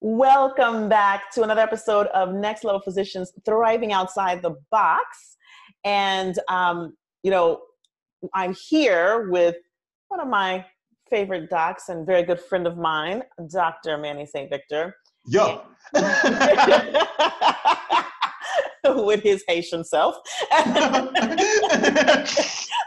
Welcome back to another episode of Next Level Physicians Thriving Outside the Box. And, um, you know, I'm here with one of my favorite docs and very good friend of mine, Dr. Manny St. Victor. Yo. with his Haitian self. that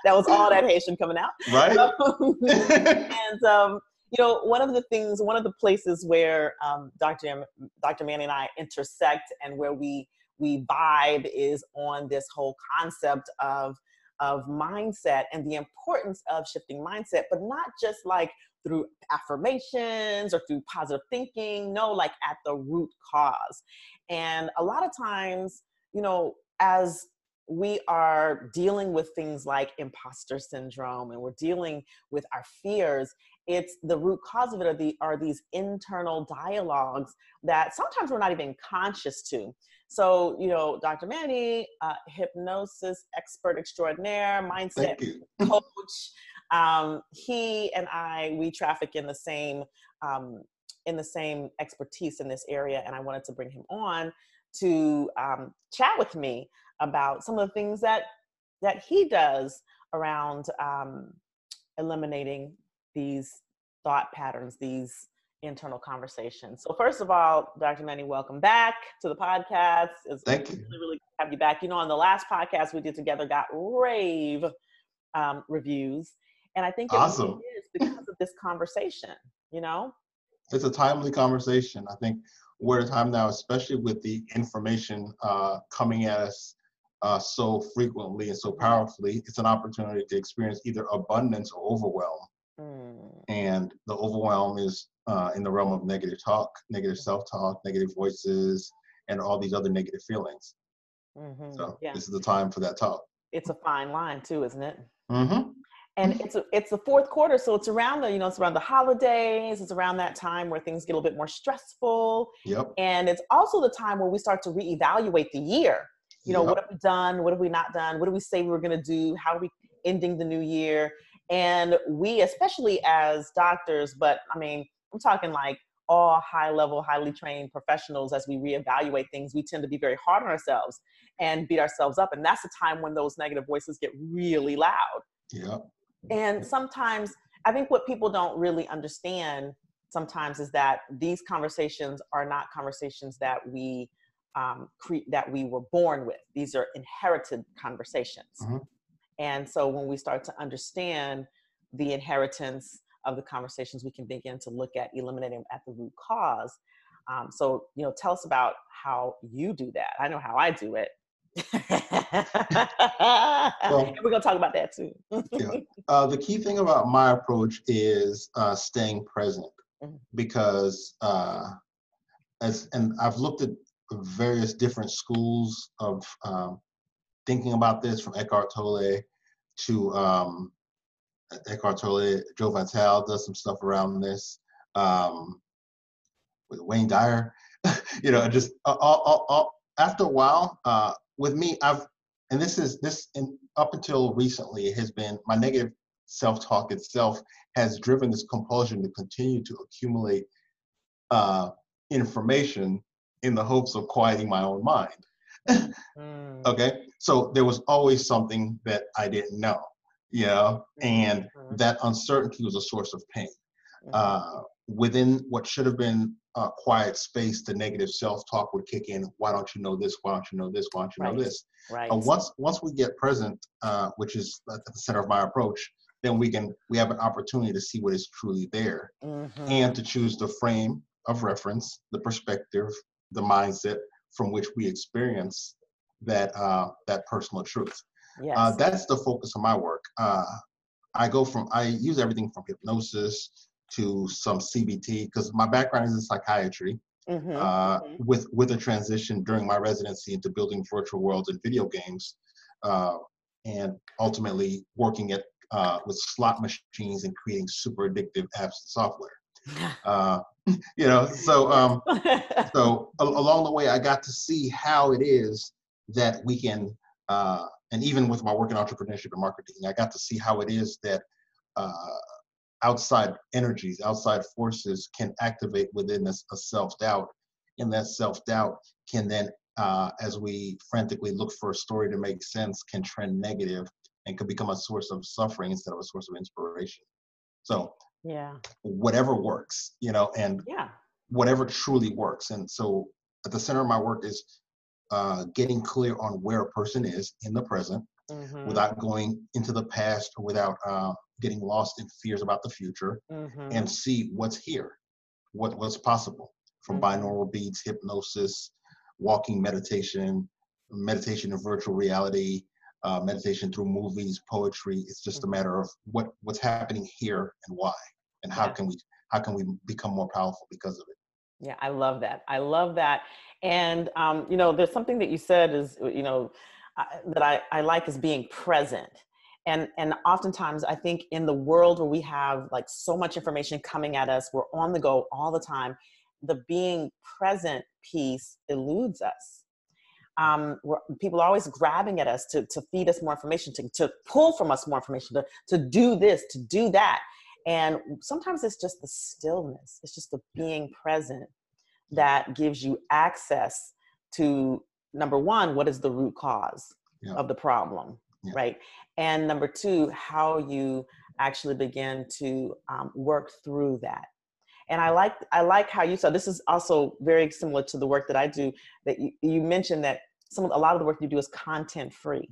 was all that Haitian coming out. Right. and um, you know, one of the things, one of the places where um, Dr. Dr. Manny and I intersect and where we we vibe is on this whole concept of of mindset and the importance of shifting mindset, but not just like through affirmations or through positive thinking. No, like at the root cause. And a lot of times, you know, as we are dealing with things like imposter syndrome and we're dealing with our fears it's the root cause of it are, the, are these internal dialogues that sometimes we're not even conscious to. So you know dr manny uh, hypnosis expert extraordinaire mindset coach um, he and i we traffic in the same um, in the same expertise in this area and i wanted to bring him on to um, chat with me about some of the things that that he does around um, eliminating these thought patterns, these internal conversations. So first of all, Dr. Manny, welcome back to the podcast. It's Thank really, you. really have you back. You know, on the last podcast we did together got rave um, reviews. And I think it awesome. really is because of this conversation, you know? It's a timely conversation. I think we're at a time now, especially with the information uh, coming at us uh, so frequently and so powerfully, it's an opportunity to experience either abundance or overwhelm. Mm. And the overwhelm is uh, in the realm of negative talk, negative self talk, negative voices, and all these other negative feelings. Mm-hmm. So yeah. this is the time for that talk. It's a fine line too, isn't it? Mm-hmm. And it's a, it's the fourth quarter, so it's around the you know it's around the holidays. It's around that time where things get a little bit more stressful. Yep. And it's also the time where we start to reevaluate the year you know, yep. what have we done? What have we not done? What do we say we were going to do? How are we ending the new year? And we, especially as doctors, but I mean, I'm talking like all high level, highly trained professionals, as we reevaluate things, we tend to be very hard on ourselves and beat ourselves up. And that's the time when those negative voices get really loud. Yeah. And sometimes I think what people don't really understand sometimes is that these conversations are not conversations that we um, cre- that we were born with. These are inherited conversations. Mm-hmm. And so when we start to understand the inheritance of the conversations, we can begin to look at eliminating at the root cause. Um, so, you know, tell us about how you do that. I know how I do it. well, we're going to talk about that too. yeah. Uh, the key thing about my approach is uh, staying present mm-hmm. because, uh, as and I've looked at various different schools of um, thinking about this, from Eckhart Tolle to um, Eckhart Tolle. Joe Vitale does some stuff around this. Um, with Wayne Dyer, you know, just all, all, all, after a while, uh, with me, I've and this is this in, up until recently has been my negative self-talk itself has driven this compulsion to continue to accumulate uh, information in the hopes of quieting my own mind. Mm. Okay, so there was always something that I didn't know, you know, and mm-hmm. that uncertainty was a source of pain. Mm-hmm. Uh, within what should have been a quiet space, the negative self-talk would kick in. Why don't you know this? Why don't you know this? Why don't you right. know this? Right. Uh, once once we get present, uh, which is at the center of my approach, then we can we have an opportunity to see what is truly there, mm-hmm. and to choose the frame of reference, the perspective, the mindset from which we experience that uh, that personal truth. Uh, yes. Uh, that's the focus of my work. Uh, I go from I use everything from hypnosis to some CBT because my background is in psychiatry. Mm-hmm. Uh, mm-hmm. With with a transition during my residency into building virtual worlds and video games, uh, and ultimately working at with slot machines and creating super addictive apps and software. Uh, you know, so um, so along the way, I got to see how it is that we can, uh, and even with my work in entrepreneurship and marketing, I got to see how it is that uh, outside energies, outside forces can activate within us a self doubt, and that self doubt can then, uh, as we frantically look for a story to make sense, can trend negative and could become a source of suffering instead of a source of inspiration. So, yeah, whatever works, you know, and yeah, whatever truly works. And so, at the center of my work is uh, getting clear on where a person is in the present mm-hmm. without going into the past or without uh, getting lost in fears about the future mm-hmm. and see what's here, what, what's possible from mm-hmm. binaural beats, hypnosis, walking meditation, meditation in virtual reality, uh, meditation through movies, poetry. It's just a mm-hmm. matter of what what's happening here and why, and how yeah. can we how can we become more powerful because of it. Yeah, I love that. I love that. And um, you know, there's something that you said is you know uh, that I, I like is being present. And and oftentimes I think in the world where we have like so much information coming at us, we're on the go all the time. The being present piece eludes us. Um, people are always grabbing at us to, to feed us more information, to, to pull from us more information, to, to do this, to do that. And sometimes it's just the stillness, it's just the being present that gives you access to number one, what is the root cause yeah. of the problem, yeah. right? And number two, how you actually begin to um, work through that. And I like I like how you said this is also very similar to the work that I do. That you, you mentioned that some of, a lot of the work you do is content free,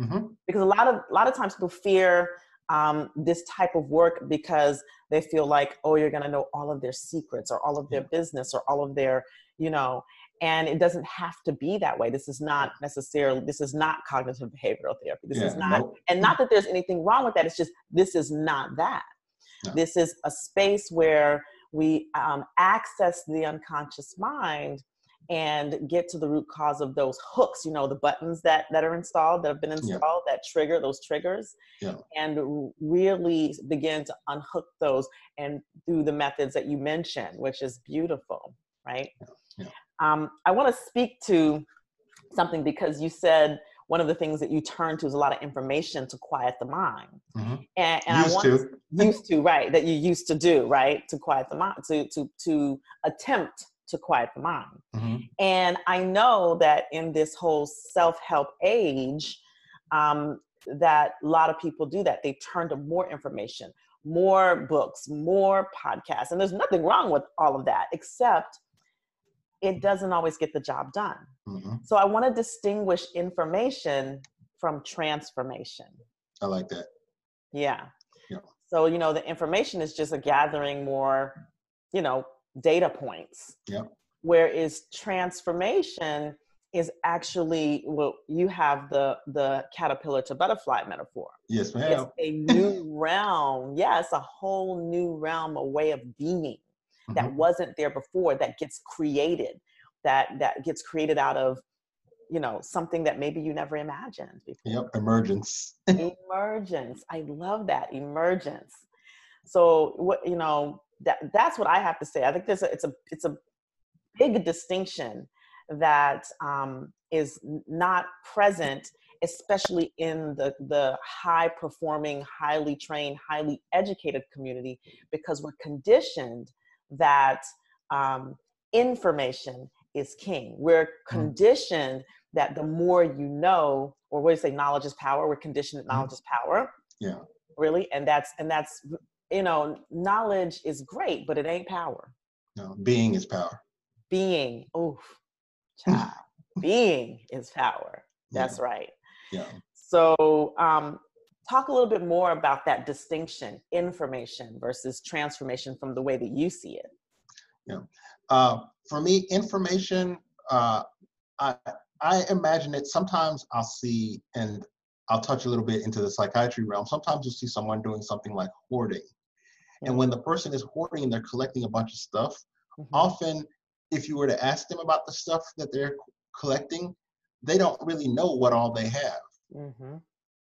mm-hmm. because a lot of a lot of times people fear um, this type of work because they feel like, oh, you're going to know all of their secrets or all of their business or all of their, you know, and it doesn't have to be that way. This is not necessarily, this is not cognitive behavioral therapy. This yeah, is not, nope. and not that there's anything wrong with that. It's just, this is not that. No. This is a space where we um, access the unconscious mind and get to the root cause of those hooks you know the buttons that that are installed that have been installed yeah. that trigger those triggers yeah. and really begin to unhook those and through the methods that you mentioned which is beautiful right yeah. um, i want to speak to something because you said one of the things that you turn to is a lot of information to quiet the mind. Mm-hmm. And, and used I want to. used to, right, that you used to do, right, to quiet the mind, to to to attempt to quiet the mind. Mm-hmm. And I know that in this whole self help age, um, that a lot of people do that. They turn to more information, more books, more podcasts. And there's nothing wrong with all of that, except it doesn't always get the job done. Mm-hmm. So I want to distinguish information from transformation. I like that. Yeah. yeah. So, you know, the information is just a gathering more, you know, data points. Yeah. Whereas transformation is actually well, you have the the caterpillar to butterfly metaphor. Yes, ma'am. It's a new realm. Yeah, it's a whole new realm, a way of being mm-hmm. that wasn't there before that gets created, that that gets created out of you know something that maybe you never imagined before. Yep, emergence. emergence. I love that emergence. So what you know that that's what I have to say. I think there's a, it's a it's a big distinction that um, is not present, especially in the the high performing, highly trained, highly educated community, because we're conditioned that um, information is king. We're mm-hmm. conditioned mm. that the more you know, or what do you say, knowledge is power. We're conditioned that mm-hmm. knowledge mm. is power. Yeah. Really, and that's and that's you know, knowledge is great, but it ain't power. No, being is power. Being, oof, child. being is power. That's yeah. right. Yeah. So, um, talk a little bit more about that distinction, information versus transformation from the way that you see it. Yeah. Uh, for me, information, uh, I, I imagine it sometimes I'll see, and I'll touch a little bit into the psychiatry realm. Sometimes you'll see someone doing something like hoarding. And when the person is hoarding and they're collecting a bunch of stuff, mm-hmm. often if you were to ask them about the stuff that they're collecting, they don't really know what all they have. Mm-hmm.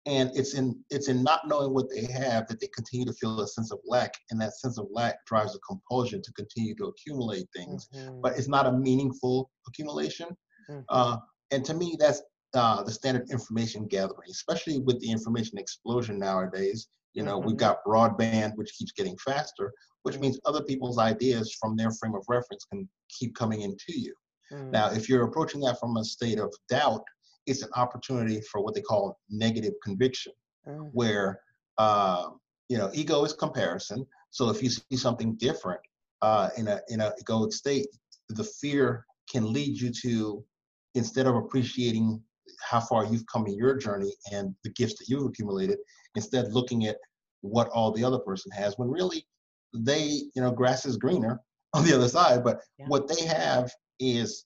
And it's in it's in not knowing what they have that they continue to feel a sense of lack, and that sense of lack drives a compulsion to continue to accumulate things. Mm-hmm. But it's not a meaningful accumulation. Mm-hmm. Uh, and to me, that's uh, the standard information gathering, especially with the information explosion nowadays You know, mm-hmm. we've got broadband, which keeps getting faster, which means other people's ideas from their frame of reference can keep coming into you. Mm. Now, if you're approaching that from a state of doubt, it's an opportunity for what they call negative conviction, mm. where uh, you know ego is comparison. So if you see something different uh, in a in a egoic state, the fear can lead you to instead of appreciating how far you've come in your journey and the gifts that you've accumulated, instead looking at what all the other person has, when really they, you know, grass is greener on the other side, but yeah. what they have is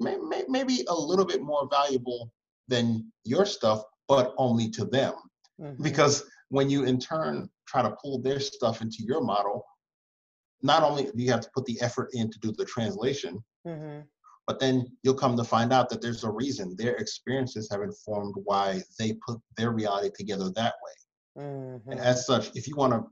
may, may, maybe a little bit more valuable than your stuff, but only to them. Mm-hmm. Because when you in turn try to pull their stuff into your model, not only do you have to put the effort in to do the translation, mm-hmm. But then you'll come to find out that there's a reason. Their experiences have informed why they put their reality together that way. Mm-hmm. And as such, if you want a,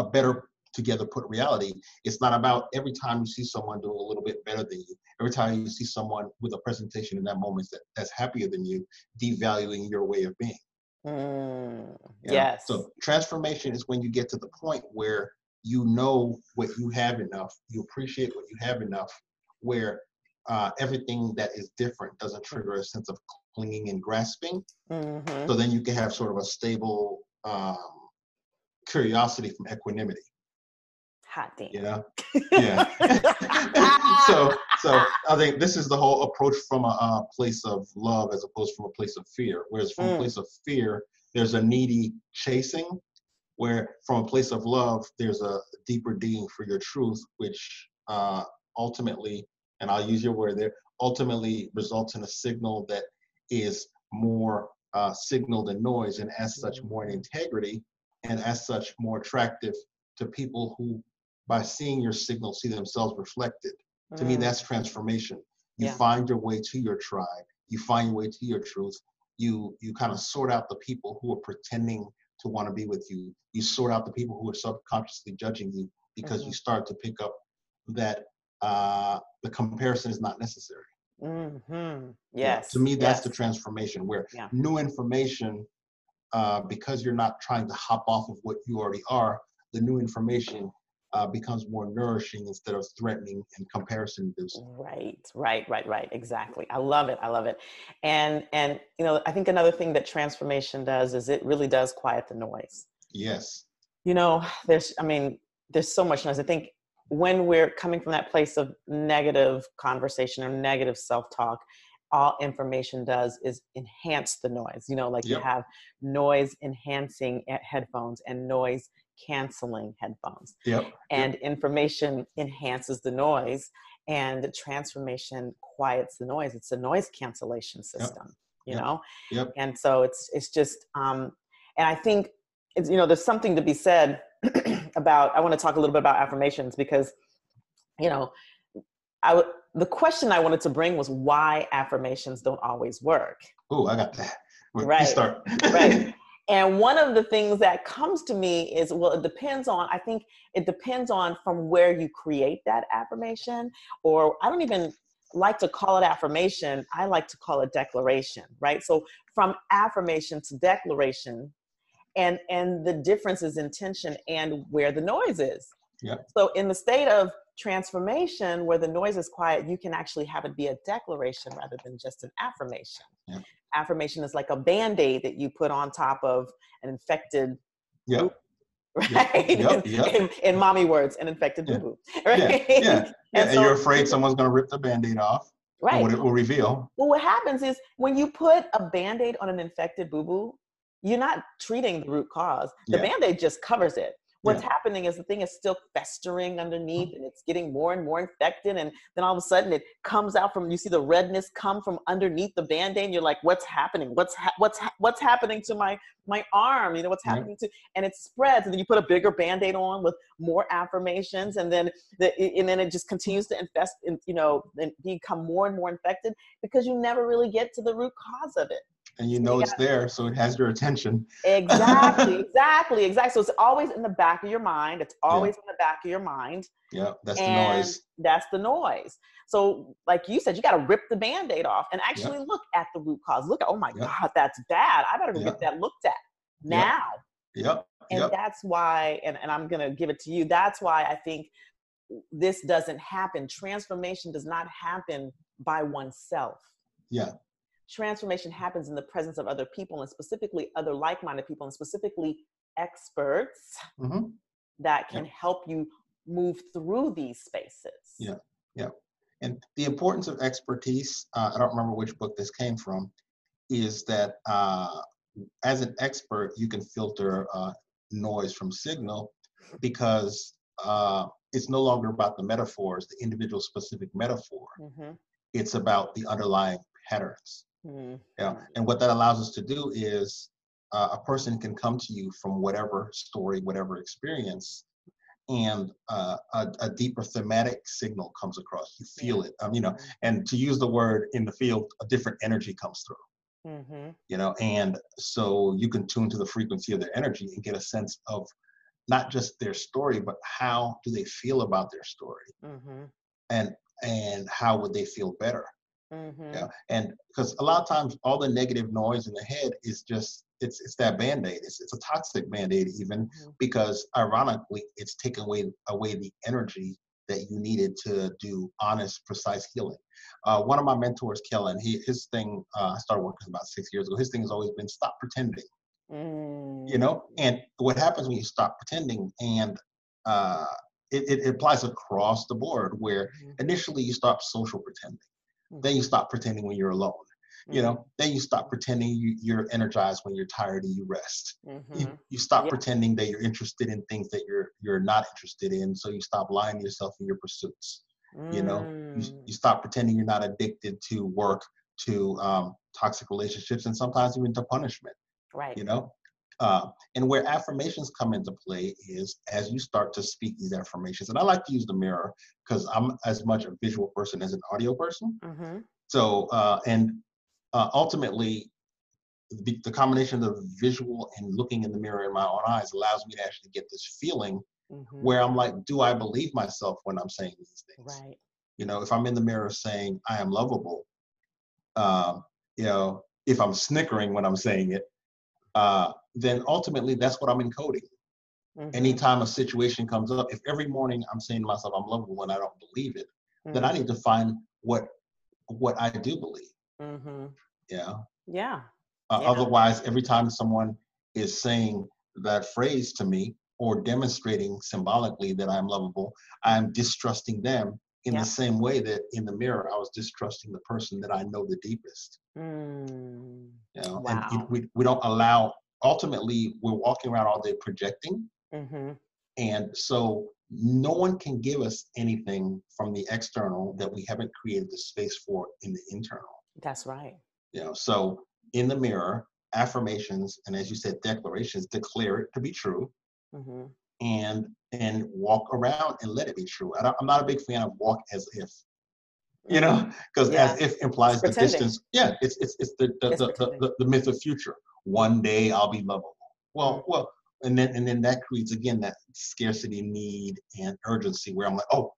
a better together put reality. It's not about every time you see someone doing a little bit better than you, every time you see someone with a presentation in that moment that, that's happier than you, devaluing your way of being. Mm, yes. So transformation is when you get to the point where you know what you have enough, you appreciate what you have enough, where uh, everything that is different doesn't trigger a sense of clinging and grasping. Mm-hmm. So then you can have sort of a stable um, curiosity from equanimity hot damn. You know? Yeah. so so I think this is the whole approach from a, a, place of love as opposed from a place of fear. Whereas from mm. a place of fear, there's a needy chasing, where from a place of love, there's a deeper digging for your truth, which uh, ultimately, and I'll use your word there, ultimately results in a signal that is more uh, signal than noise, and as such more in mm. integrity, and as such more attractive to people who by seeing your signal see themselves reflected. Mm. To me, mm. that's transformation. You yeah. find your way to your tribe. You find your way to your truth. You you kind of sort out the people who are pretending to want to be with you. You sort out the people who are subconsciously judging you because mm-hmm. you start to pick up that uh, the comparison is not necessary. Mm-hmm. Yes. Yeah, to me, that's yes. the transformation where yeah. new information, uh, because you're not trying to hop off of what you already are, the new information uh, becomes more nourishing instead of threatening and comparison inducing. Right, right, right, right. Exactly. I love it. I love it. And and you know, I think another thing that transformation does is it really does quiet the noise. Yes. You know, there's I mean, there's so much noise. I think when we're coming from that place of negative conversation or negative self-talk, all information does is enhance the noise. You know, like yep. you have noise enhancing headphones and noise canceling headphones. Yep. And yep. information enhances the noise and transformation quiets the noise. It's a noise cancellation system, you know? Yep. And so it's it's just um and I think it's you know there's something to be said about I want to talk a little bit about affirmations because you know I the question I wanted to bring was why affirmations don't always work. Oh, I got that. right. Start. right. And one of the things that comes to me is well, it depends on, I think it depends on from where you create that affirmation, or I don't even like to call it affirmation, I like to call it declaration, right? So from affirmation to declaration, and and the difference is intention and where the noise is. Yeah. So in the state of transformation where the noise is quiet, you can actually have it be a declaration rather than just an affirmation. Yeah affirmation is like a band-aid that you put on top of an infected yep. right yep, yep. In, in, mommy words an infected yeah. boo-boo right yeah, yeah. and, and so, you're afraid someone's going to rip the band-aid off right what it will reveal well what happens is when you put a band-aid on an infected boo-boo you're not treating the root cause. The yeah. band-aid just covers it. What's yeah. happening is the thing is still festering underneath mm-hmm. and it's getting more and more infected and then all of a sudden it comes out from you see the redness come from underneath the band-aid and you're like what's happening? What's ha- what's ha- what's happening to my my arm? You know what's mm-hmm. happening to and it spreads and then you put a bigger band-aid on with more affirmations and then the, and then it just continues to infest and you know and become more and more infected because you never really get to the root cause of it and you know it's there, so it has your attention. exactly, exactly, exactly. So it's always in the back of your mind. It's always yeah. in the back of your mind. Yeah, that's the noise. That's the noise. So, like you said, you got to rip the band aid off and actually yep. look at the root cause. Look at, oh my. God, that's bad. I better go get that looked at now. Yep. And that's why, and, and I'm going to give it to you, that's why I think this doesn't happen. Transformation does not happen by oneself. Yeah. Transformation happens in the presence of other people and specifically other like minded people and specifically experts mm-hmm. that can help you move through these spaces. Yeah. Yeah. And the importance of expertise, uh, I don't remember which book this came from, is that uh, as an expert, you can filter uh, noise from signal because uh, it's no longer about the metaphors, the individual specific metaphor. Mm-hmm. It's about the underlying patterns. Mm-hmm. Yeah. And what that allows us to do is uh, a person can come to you from whatever story, whatever experience, and uh, a, a, deeper thematic signal comes across. You feel it, um, you know. Mm-hmm. And to use the word in the field, a different energy comes through. Mm-hmm. You know, and so you can tune to the frequency of their energy and get a sense of not just their story, but how do they feel about their story, mm-hmm. and and how would they feel better. Mm-hmm. Yeah, and because a lot of times all the negative noise in the head is just it's it's that band-aid. It's it's a toxic band-aid even mm-hmm. because ironically it's taken away away the energy that you needed to do honest, precise healing. Uh, one of my mentors, Kellen, he his thing uh, I started working about six years ago. His thing has always been stop pretending. Mm. You know, and what happens when you stop pretending and uh, it, it, applies across the board where mm-hmm. initially you stop social pretending then you stop pretending when you're alone. You know, mm-hmm. then you stop pretending you, you're energized when you're tired and you rest. Mm-hmm. You, you stop pretending that you're interested in things that you're you're not interested in. So you stop lying to yourself in your pursuits. Mm. You know, you, mm. you stop pretending you're not addicted to work, to um, toxic relationships, and sometimes even to punishment. Right. You know, uh, and where affirmations come into play is as you start to speak these affirmations. And I like to use the mirror because I'm as much a visual person as an audio person. Mm-hmm. So, uh, and uh, ultimately, the, the, combination of the visual and looking in the mirror in my own eyes allows me to actually get this feeling mm-hmm. where I'm like, do I believe myself when I'm saying these things? Right. You know, if I'm in the mirror saying I am lovable, um, you know, if I'm snickering when I'm saying it, uh, then ultimately that's what I'm encoding. Mm-hmm. Anytime a situation comes up, if every morning I'm saying to myself I'm lovable and I don't believe it, mm-hmm. then I mm-hmm. need to find what what I do believe. Mm-hmm. Yeah. Yeah. Uh, yeah. Otherwise, every time someone is saying that phrase to me or demonstrating symbolically that I'm lovable, I'm distrusting them in yeah. the same way that in the mirror I was distrusting the person that I know the deepest. Mm. You know, wow. and we, we don't allow ultimately we're walking around all day projecting. Mm-hmm. And so no one can give us anything from the external that we haven't created the space for in the internal. That's right. You know, so in the mirror, affirmations and as you said, declarations declare it to be true. Mm-hmm. And and walk around and let it be true. I am not a big fan of walk as if, you know, because yeah. as if implies the distance. Yeah, it's it's it's the the, it's the, the, the, the myth of future one day I'll be lovable. Well, well, and then and then that creates again that scarcity need and urgency where I'm like, oh,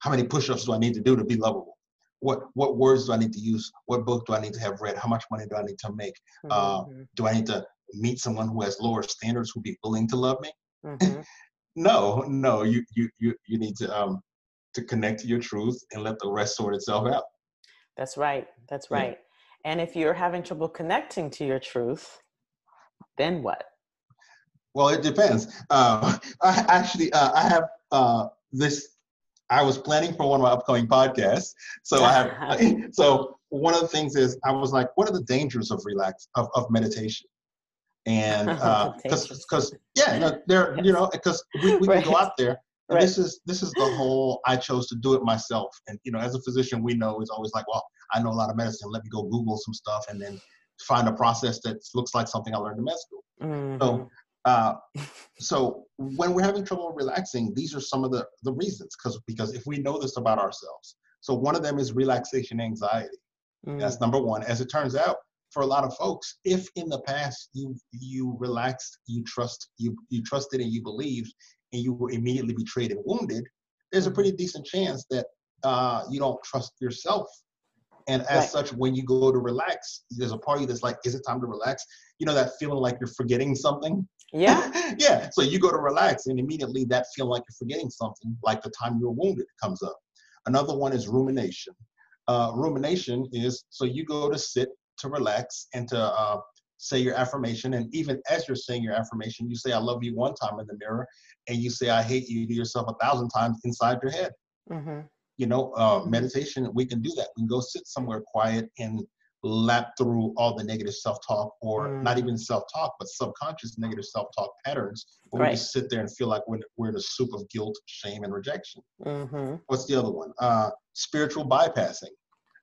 how many push-ups do I need to do to be lovable? What what words do I need to use? What book do I need to have read? How much money do I need to make? Mm-hmm. Uh, do I need to meet someone who has lower standards who be willing to love me? Mm-hmm. no, no. You you you you need to um to connect to your truth and let the rest sort itself out. That's right. That's right. Yeah. And if you're having trouble connecting to your truth, then what? Well, it depends. Uh, I actually, uh, I have uh, this. I was planning for one of my upcoming podcasts, so I have. so one of the things is, I was like, what are the dangers of relax of, of meditation? And because uh, because yeah, you know, there you know because we, we right. can go out there. Right. This is this is the whole. I chose to do it myself, and you know, as a physician, we know it's always like, well, I know a lot of medicine. Let me go Google some stuff, and then find a process that looks like something I learned in med school. Mm-hmm. So, uh, so when we're having trouble relaxing, these are some of the, the reasons. Because because if we know this about ourselves, so one of them is relaxation anxiety. Mm. That's number one. As it turns out, for a lot of folks, if in the past you you relaxed, you trust, you you trusted and you believed, and you were immediately betrayed and wounded, there's a mm-hmm. pretty decent chance that uh, you don't trust yourself and as right. such, when you go to relax, there's a part of you that's like, is it time to relax? You know, that feeling like you're forgetting something. Yeah. yeah. So you go to relax, and immediately that feeling like you're forgetting something, like the time you were wounded, comes up. Another one is rumination. Uh, rumination is so you go to sit to relax and to uh, say your affirmation. And even as you're saying your affirmation, you say, I love you one time in the mirror, and you say, I hate you to yourself a thousand times inside your head. Mm-hmm. You know, uh, meditation, we can do that. We can go sit somewhere quiet and lap through all the negative self-talk or mm. not even self-talk but subconscious negative self-talk patterns where right. we just sit there and feel like we're, we're in a soup of guilt shame and rejection mm-hmm. what's the other one uh, spiritual bypassing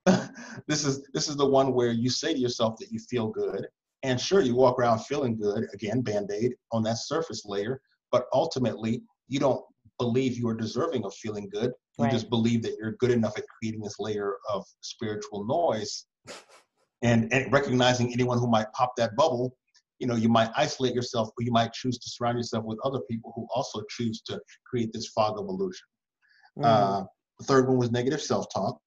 this is this is the one where you say to yourself that you feel good and sure you walk around feeling good again band-aid on that surface layer but ultimately you don't believe you are deserving of feeling good you right. just believe that you're good enough at creating this layer of spiritual noise and, and recognizing anyone who might pop that bubble you know you might isolate yourself or you might choose to surround yourself with other people who also choose to create this fog of illusion mm. uh, the third one was negative self-talk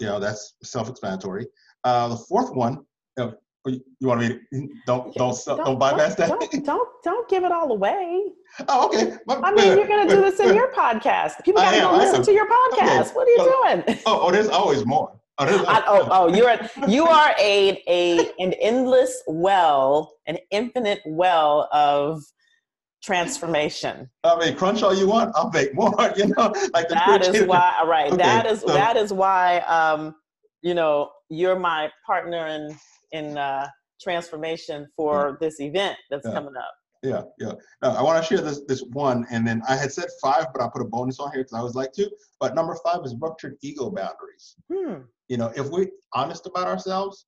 you know that's self-explanatory uh, the fourth one you, know, you, want me to don't don't don't, don't bypass that don't, don't don't give it all away oh okay My, i mean you're gonna do this in your podcast people gotta go listen to your podcast okay. what are you doing oh, oh there's always more I, oh, oh, you're you are a a an endless well, an infinite well of transformation. I mean, crunch all you want, I'll bake more. You know, like that is why. Right. Okay, that is so. that is why. Um, you know, you're my partner in in uh, transformation for this event that's yeah. coming up. Yeah, yeah. I want to share this this one, and then I had said five, but I put a bonus on here because I was like two. But number five is ruptured ego boundaries. Hmm. You know, if we're honest about ourselves,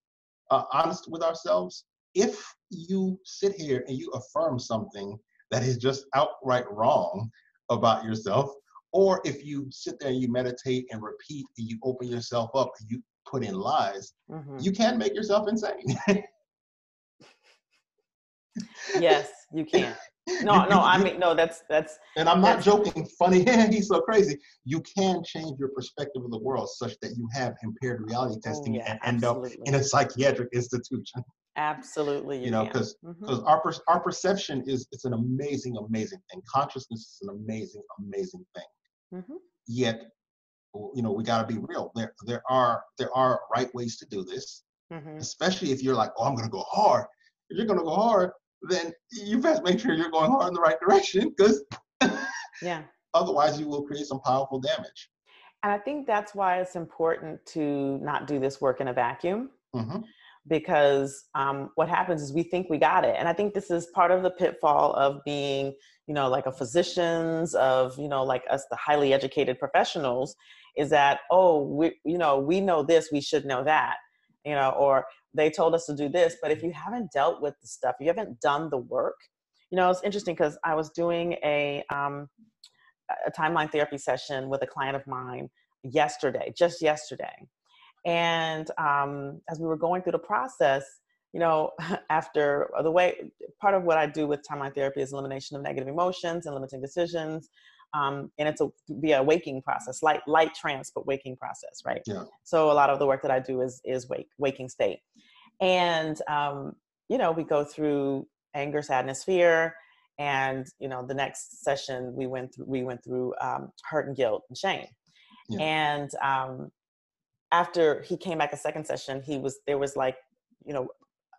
uh, honest with ourselves, if you sit here and you affirm something that is just outright wrong about yourself, or if you sit there and you meditate and repeat and you open yourself up and you put in lies, mm-hmm. you can make yourself insane. yes, you can. No, no, I mean, no, that's that's. And I'm not joking. Funny, he's so crazy. You can change your perspective of the world such that you have impaired reality oh, testing oh, yeah, and end absolutely. up in a psychiatric institution. Absolutely, you, you know, because because mm-hmm. our our perception is it's an amazing, amazing thing. Consciousness is an amazing, amazing thing. Mm-hmm. Yet, you know, we got to be real. There there are there are right ways to do this, mm-hmm. especially if you're like, oh, I'm going to go hard. If you're going to go hard, then you best make sure you're going hard in the right direction because yeah otherwise you will create some powerful damage and i think that's why it's important to not do this work in a vacuum mm-hmm. because um, what happens is we think we got it and i think this is part of the pitfall of being you know like a physicians of you know like us the highly educated professionals is that oh we you know we know this we should know that you know or they told us to do this but if you haven't dealt with the stuff you haven't done the work you know it's interesting because i was doing a um, a timeline therapy session with a client of mine yesterday just yesterday. And um, as we were going through the process you know after the way part of what i do with timeline therapy is elimination of negative emotions and limiting decisions um, and it's a via waking process light light trance but waking process right yeah. so a lot of the work that i do is is wake waking state and um, you know we go through anger sadness fear and you know the next session we went through we went through um, hurt and guilt and shame yeah. and um, after he came back a second session he was there was like you know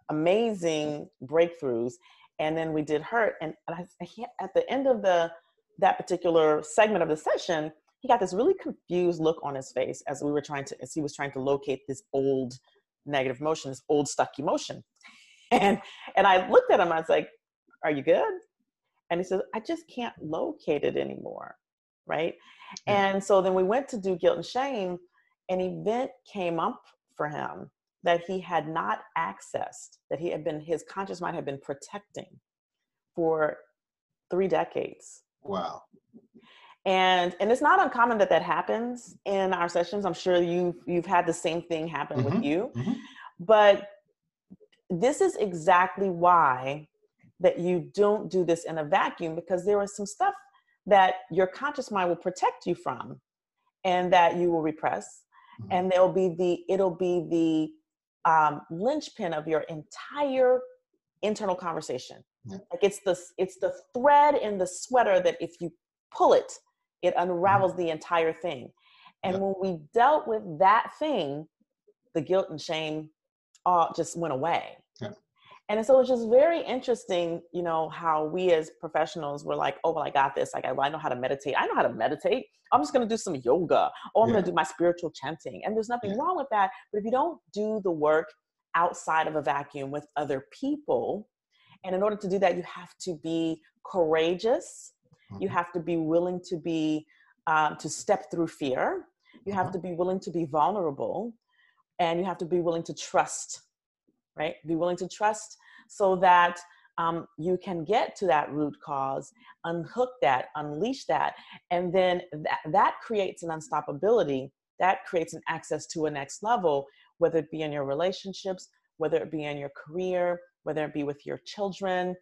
amazing breakthroughs and then we did hurt and, and I, he, at the end of the that particular segment of the session he got this really confused look on his face as we were trying to as he was trying to locate this old negative emotion, this old stuck emotion. And and I looked at him, I was like, Are you good? And he says, I just can't locate it anymore. Right. Yeah. And so then we went to do guilt and shame. An event came up for him that he had not accessed, that he had been, his conscious mind had been protecting for three decades. Wow and and it's not uncommon that that happens in our sessions i'm sure you've you've had the same thing happen mm-hmm. with you mm-hmm. but this is exactly why that you don't do this in a vacuum because there is some stuff that your conscious mind will protect you from and that you will repress mm-hmm. and there'll be the it'll be the um, linchpin of your entire internal conversation. Like it's the it's the thread in the sweater that if you pull it, it unravels mm-hmm. the entire thing. And yeah. when we dealt with that thing, the guilt and shame all just went away. Yeah. And so it's just very interesting, you know, how we as professionals were like, oh, well, I got this. Like, I, I know how to meditate. I know how to meditate. I'm just going to do some yoga. Oh, I'm yeah. going to do my spiritual chanting. And there's nothing wrong with that. But if you don't do the work outside of a vacuum with other people, and in order to do that, you have to be courageous. Mm-hmm. You have to be willing to be, um, to step through fear. You have mm-hmm. to be willing to be vulnerable. And you have to be willing to trust right? Be willing to trust so that um, you can get to that root cause, unhook that, unleash that, and then that, that creates an unstoppability. That creates an access to a next level, whether it be in your relationships, whether it be in your career, whether it be with your children,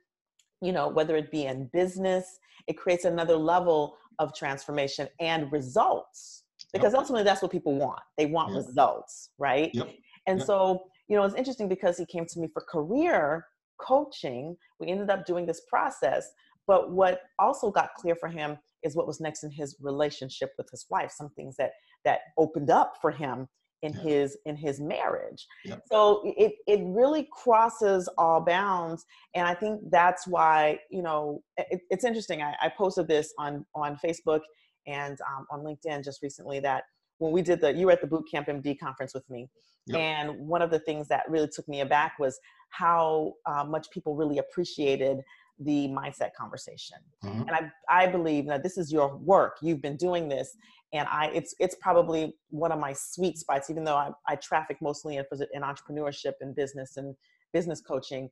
you know, whether it be in business. It creates another level of transformation and results because yep. ultimately that's what people want. They want yep. results, right? Yep. And so you know, it's interesting because he came to me for career coaching. We ended up doing this process. But what also got clear for him is what was next in his relationship with his wife, some things that that opened up for him in yeah. his in his marriage. Yep. So it it really crosses all bounds, and I think that's why you know it, it's interesting. I, I, posted this on on Facebook and um, on LinkedIn just recently that when we did the you were at the Bootcamp MD conference with me yep. and one of the things that really took me aback was how uh, much people really appreciated the mindset conversation mm-hmm. and i i believe that this is your work you've been doing this and i it's it's probably one of my sweet spots even though i, I traffic mostly in, in entrepreneurship and business and business coaching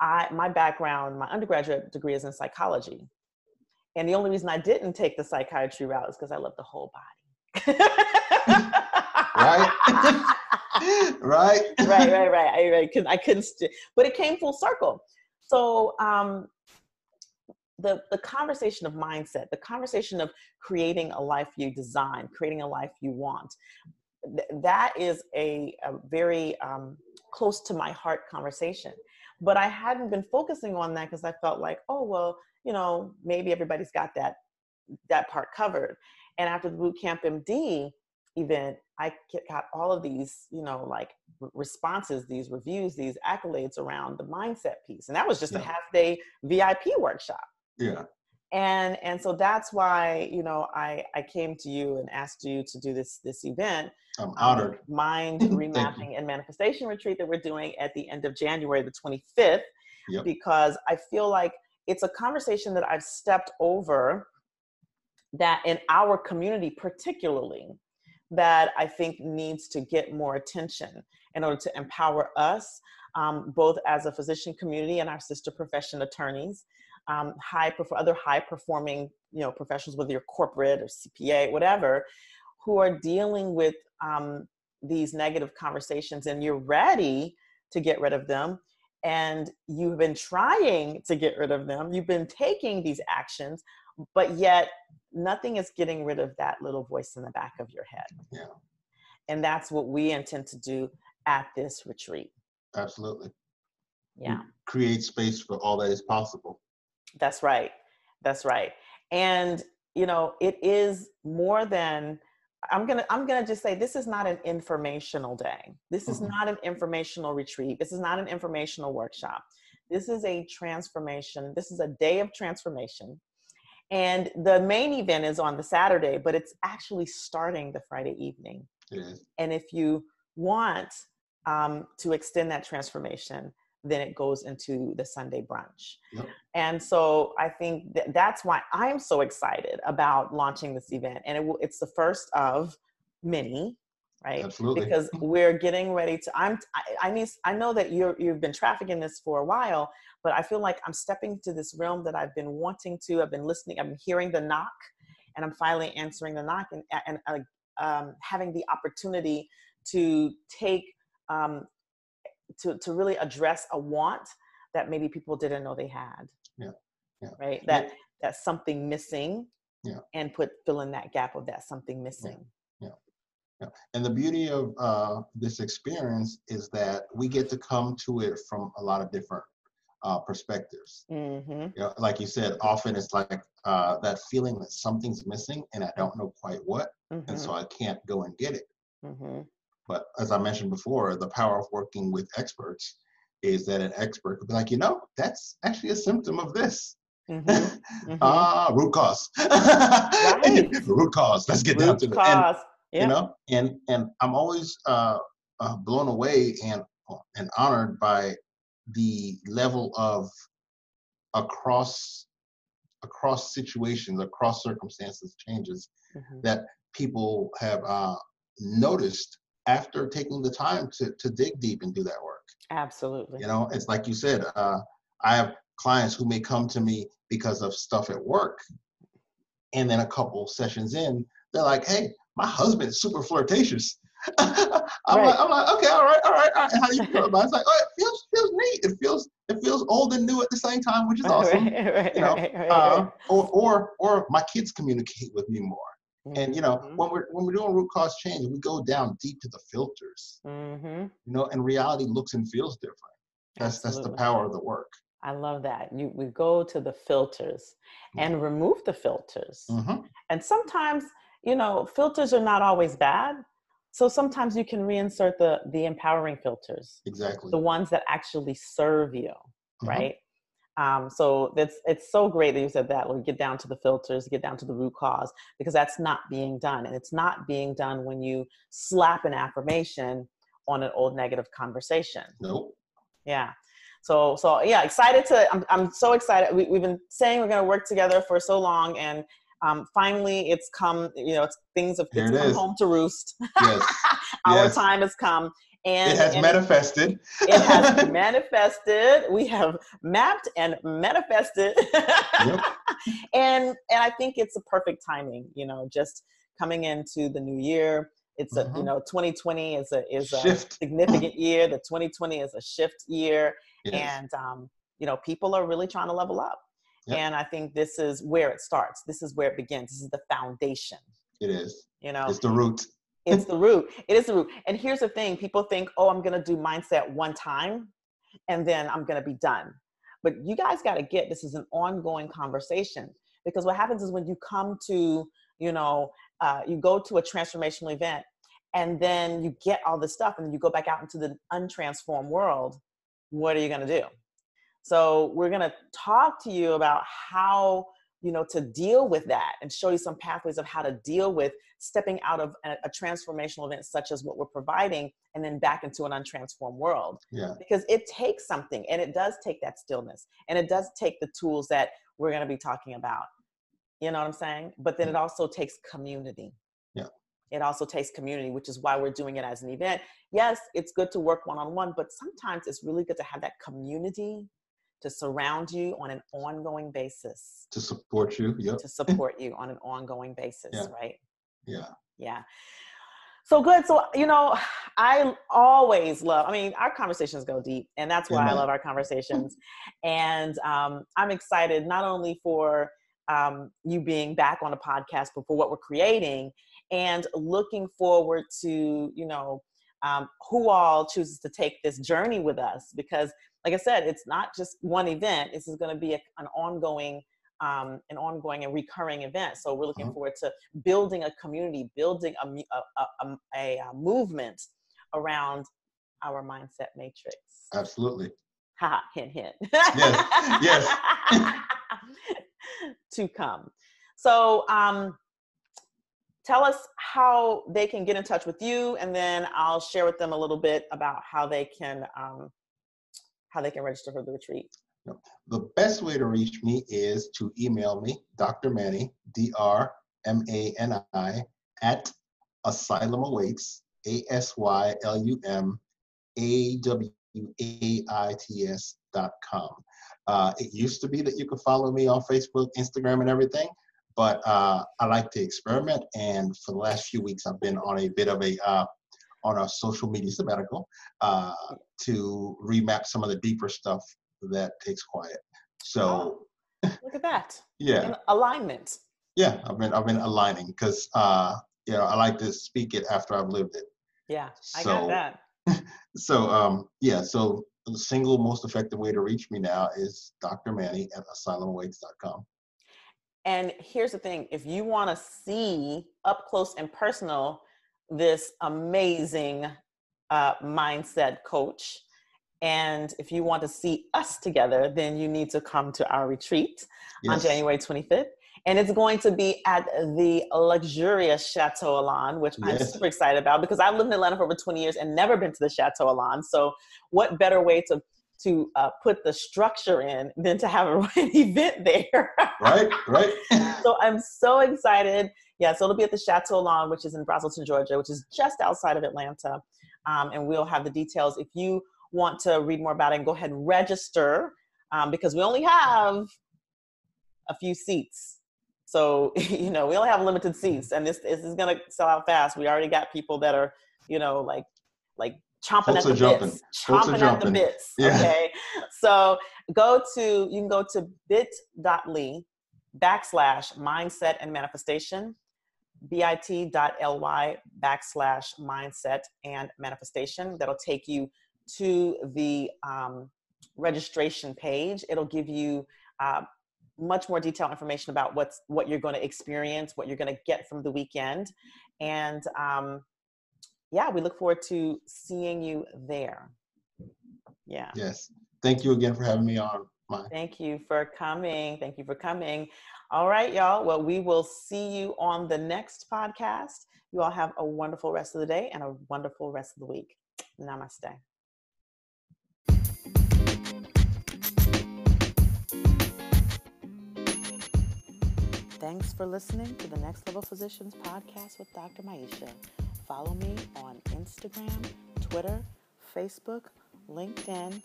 i my background my undergraduate degree is in psychology and the only reason i didn't take the psychiatry route is because i love the whole body right? right? right, right, right. I, right. Cause I couldn't, st- but it came full circle. So, um, the, the conversation of mindset, the conversation of creating a life you design, creating a life you want, th- that is a, a very um, close to my heart conversation. But I hadn't been focusing on that because I felt like, oh, well, you know, maybe everybody's got that that part covered. And after the Bootcamp MD event, I got all of these, you know, like responses, these reviews, these accolades around the mindset piece. And that was just yeah. a half day VIP workshop. Yeah. And and so that's why, you know, I I came to you and asked you to do this this event. I'm honored. Um, mind remapping and manifestation retreat that we're doing at the end of January the 25th. Yep. Because I feel like it's a conversation that I've stepped over that in our community particularly that i think needs to get more attention in order to empower us um, both as a physician community and our sister profession attorneys um, high other high performing you know professionals whether you're corporate or cpa whatever who are dealing with um, these negative conversations and you're ready to get rid of them and you've been trying to get rid of them you've been taking these actions but yet nothing is getting rid of that little voice in the back of your head. Yeah. And that's what we intend to do at this retreat. Absolutely. Yeah. Create space for all that is possible. That's right. That's right. And you know, it is more than I'm gonna I'm gonna just say this is not an informational day. This is mm-hmm. not an informational retreat. This is not an informational workshop. This is a transformation. This is a day of transformation and the main event is on the Saturday, but it's actually starting the Friday evening. Yes. And if you want um, to extend that transformation, then it goes into the Sunday brunch. Yep. And so I think that that's why I'm so excited about launching this event. And it will, it's the first of many right Absolutely. because we're getting ready to i'm i, I need i know that you're you've been trafficking this for a while but i feel like i'm stepping into this realm that i've been wanting to i've been listening i've been hearing the knock and i'm finally answering the knock and, and uh, um, having the opportunity to take um, to, to really address a want that maybe people didn't know they had yeah, yeah. right that yeah. that's something missing yeah. and put fill in that gap of that something missing yeah. yeah. And the beauty of uh, this experience is that we get to come to it from a lot of different uh, perspectives. Mm-hmm. You know, like you said, often it's like uh, that feeling that something's missing and I don't know quite what, mm-hmm. and so mm-hmm. I can't go and get it. Mm-hmm. But as I mentioned before, the power of working with experts is that an expert could be like, you know, that's actually a symptom of this. Mm-hmm. mm-hmm. ah, root cause. right. root cause. Let's get root down to the end. Yep. You know, and and I'm always uh, uh, blown away and and honored by the level of across across situations, across circumstances, changes mm-hmm. that people have uh, noticed after taking the time to to dig deep and do that work. Absolutely. You know, it's like you said. Uh, I have clients who may come to me because of stuff at work, and then a couple sessions in, they're like, "Hey, my husband's super flirtatious." I'm, right. like, I'm like, okay, all right, all right, all right. How do you feel about it? It's like, oh, it feels feels neat. It feels it feels old and new at the same time, which is awesome. Right, right, you know, uh, or or or my kids communicate with me more. Mm-hmm. And you know, mm-hmm. when we're when we're doing root cause change, we go down deep to the filters. Mm-hmm. You know, and reality looks and feels different. That's Absolutely. that's the power of the work. I love that. You we go to the filters and remove the filters. Mm-hmm. And sometimes, you know, filters are not always bad so sometimes you can reinsert the the empowering filters exactly the ones that actually serve you mm-hmm. right um, so that's it's so great that you said that When we get down to the filters get down to the root cause because that's not being done and it's not being done when you slap an affirmation on an old negative conversation. Nope. Yeah. So so yeah excited to i'm, I'm so excited we, we've been saying we're going to work together for so long and um, finally it's come you know it's things have it's come home to roost. Yes. our yes. time has come and it has and manifested it has manifested we have mapped and manifested yep. and and i think it's a perfect timing you know just coming into the new year it's a mm-hmm. you know 2020 is a is a significant year the 2020 is a shift year yes. and um, you know people are really trying to level up Yep. And I think this is where it starts. This is where it begins. This is the foundation. It is. You know, it's the root. It's the root. It is the root. And here's the thing people think, oh, I'm going to do mindset one time and then I'm going to be done. But you guys got to get this is an ongoing conversation because what happens is when you come to, you know, uh, you go to a transformational event and then you get all this stuff and you go back out into the untransformed world, what are you going to do? So we're going to talk to you about how you know to deal with that and show you some pathways of how to deal with stepping out of a, a, transformational event such as what we're providing and then back into an untransformed world. Yeah. because it takes something and it does take that stillness and it does take the tools that we're going to be talking about. You know what i'm saying? But then it also takes community. Yeah. It also takes community which is why we're doing it as an event. Yes it's good to work one-on-one but sometimes it's really good to have that community to surround you on an ongoing basis. To support you, yep. To support you on an ongoing basis, yeah. right? Yeah. Yeah. So good. So, you know, I always love, I mean, our conversations go deep, and that's why yeah. I love our conversations. and um, I'm excited not only for um, you being back on a podcast, but for what we're creating and looking forward to, you know, um, who all chooses to take this journey with us because like I said, it's not just one event. This is going to be a, an ongoing, um, an ongoing and recurring event. So we're looking mm-hmm. forward to building a community, building a, a, a, a, movement around our mindset matrix. Absolutely. Ha, hint, hint. yes, yes. to come. So, um, tell us how they can get in touch with you, and then I'll share with them a little bit about how they can um, how they can register for the retreat? The best way to reach me is to email me, Dr. Mani, D R M A N I, at asylum awaits, A S Y L U M A W A I T S dot com. Uh, it used to be that you could follow me on Facebook, Instagram, and everything, but uh, I like to experiment. And for the last few weeks, I've been on a bit of a uh, on our social media sabbatical uh, to remap some of the deeper stuff that takes quiet. So oh, look at that. yeah. In alignment. Yeah, I've been I've been aligning because uh, you know I like to speak it after I've lived it. Yeah, I got that. so um, yeah, so the single most effective way to reach me now is Dr. Mani at asylumawaits.com. And here's the thing if you want to see up close and personal this amazing uh, mindset coach, and if you want to see us together, then you need to come to our retreat yes. on January 25th. And it's going to be at the luxurious Chateau Elan, which yes. I'm super excited about because I've lived in Atlanta for over 20 years and never been to the Chateau Elan. So, what better way to to uh, put the structure in than to have an event there. right, right. so I'm so excited. Yeah, so it'll be at the Chateau Elan, which is in Braselton, Georgia, which is just outside of Atlanta. Um, and we'll have the details. If you want to read more about it, go ahead and register um, because we only have a few seats. So, you know, we only have limited seats and this, this is going to sell out fast. We already got people that are, you know, like, like chomping Folks at the jumping. bits. Chomping at the bits. Yeah. Okay. So go to, you can go to bit.ly backslash mindset and manifestation, bit.ly backslash mindset and manifestation. That'll take you to the um, registration page. It'll give you uh, much more detailed information about what's what you're going to experience, what you're going to get from the weekend, and um, yeah, we look forward to seeing you there. Yeah. Yes. Thank you again for having me on. My. Thank you for coming. Thank you for coming. All right, y'all. Well, we will see you on the next podcast. You all have a wonderful rest of the day and a wonderful rest of the week. Namaste. Thanks for listening to the Next Level Physicians podcast with Dr. Maisha. Follow me on Instagram, Twitter, Facebook, LinkedIn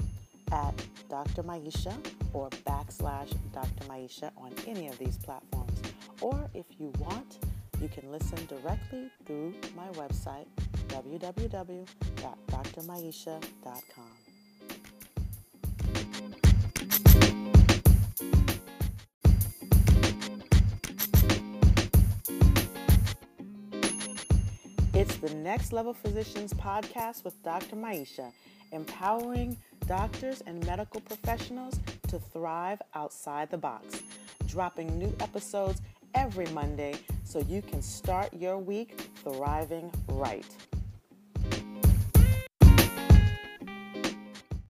at Dr. Maisha or backslash Dr. Maisha on any of these platforms. Or if you want, you can listen directly through my website, www.drmaisha.com. the Next Level Physicians podcast with Dr. Maisha, empowering doctors and medical professionals to thrive outside the box. Dropping new episodes every Monday so you can start your week thriving right.